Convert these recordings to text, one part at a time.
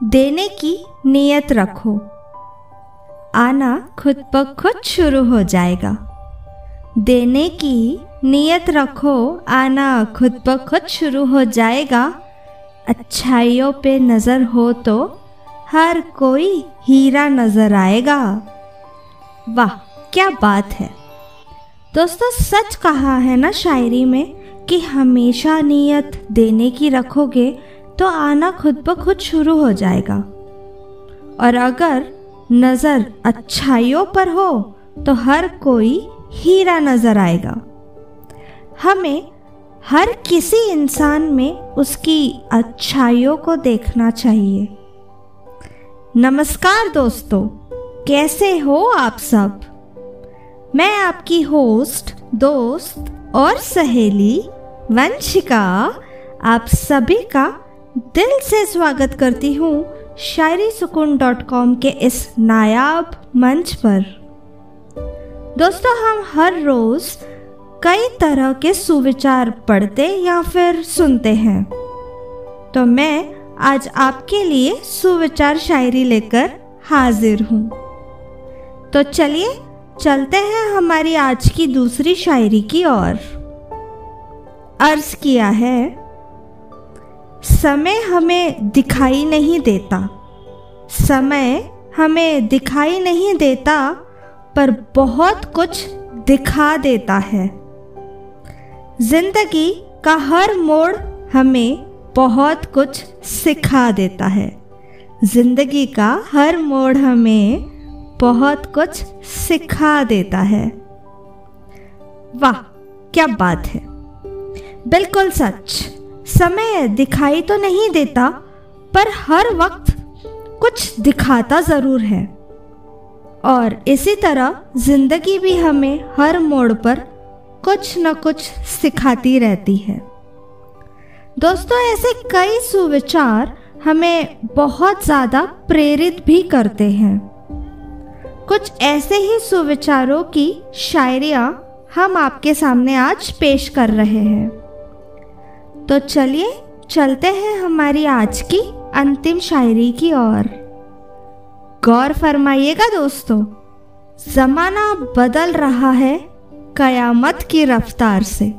देने की नीयत रखो। आना खुद ब खुद शुरू हो जाएगा। देने की नीयत रखो, आना खुद ब खुद शुरू हो जाएगा। अच्छाइयों पे नज़र हो तो हर कोई हीरा नज़र आएगा। वाह, क्या बात है। दोस्तों, सच कहा है ना शायरी में कि हमेशा नीयत देने की रखोगे तो आना खुद ब खुद शुरू हो जाएगा। और अगर नज़र अच्छाइयों पर हो तो हर कोई हीरा नज़र आएगा। हमें हर किसी इंसान में उसकी अच्छाइयों को देखना चाहिए। नमस्कार दोस्तों, कैसे हो आप सब? मैं आपकी होस्ट, दोस्त और सहेली वंशिका, आप सभी का दिल से स्वागत करती हूँ शायरी सुकून डॉट कॉम के इस नायाब मंच पर। दोस्तों, हम हर रोज़ कई तरह के सुविचार पढ़ते या फिर सुनते हैं। तो मैं आज आपके लिए सुविचार शायरी लेकर हाजिर हूँ। तो चलिए, चलते हैं हमारी आज की दूसरी शायरी की ओर। अर्ज़ किया है समय हमें दिखाई नहीं देता। समय हमें दिखाई नहीं देता, पर बहुत कुछ दिखा देता है। ज़िंदगी का हर मोड़ हमें बहुत कुछ सिखा देता है। ज़िंदगी का हर मोड़ हमें बहुत कुछ सिखा देता है। वाह, क्या बात है। बिल्कुल सच। समय दिखाई तो नहीं देता, पर हर वक्त कुछ दिखाता ज़रूर है। और इसी तरह ज़िंदगी भी हमें हर मोड़ पर कुछ न कुछ सिखाती रहती है। दोस्तों, ऐसे कई सुविचार हमें बहुत ज़्यादा प्रेरित भी करते हैं। कुछ ऐसे ही सुविचारों की शायरियाँ हम आपके सामने आज पेश कर रहे हैं। तो चलिए, चलते हैं हमारी आज की अंतिम शायरी की ओर। गौर फरमाइएगा दोस्तों, जमाना बदल रहा है कयामत की रफ्तार से।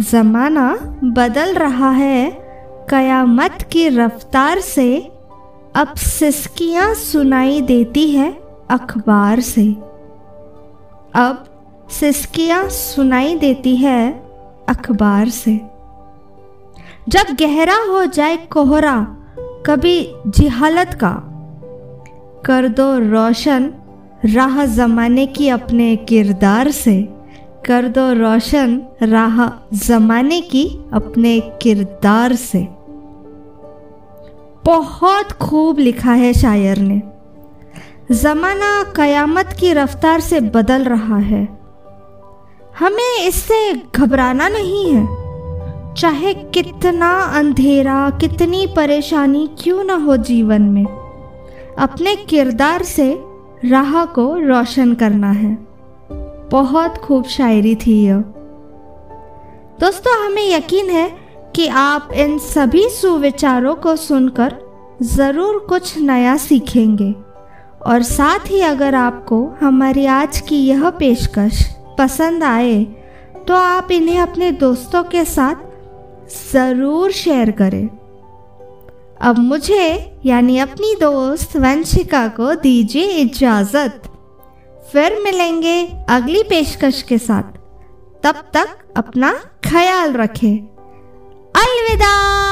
जमाना बदल रहा है कयामत की रफ्तार से, अब सिस्कियाँ सुनाई देती है अखबार से। अब सिस्कियाँ सुनाई देती है अखबार से। जब गहरा हो जाए कोहरा, कभी जिहालत का। कर दो रोशन राह जमाने की अपने किरदार से। कर दो रोशन राह जमाने की अपने किरदार से। बहुत खूब लिखा है शायर ने। जमाना कयामत की रफ्तार से बदल रहा है। हमें इससे घबराना नहीं है। चाहे कितना अंधेरा, कितनी परेशानी क्यों ना हो जीवन में, अपने किरदार से राह को रोशन करना है। बहुत खूब शायरी थी यह। दोस्तों, हमें यकीन है कि आप इन सभी सुविचारों को सुनकर ज़रूर कुछ नया सीखेंगे। और साथ ही अगर आपको हमारी आज की यह पेशकश पसंद आए तो आप इन्हें अपने दोस्तों के साथ ज़रूर शेयर करें। अब मुझे, यानी अपनी दोस्त वंशिका को दीजिए इजाज़त। फिर मिलेंगे अगली पेशकश के साथ। तब तक अपना ख्याल रखें। अलविदा।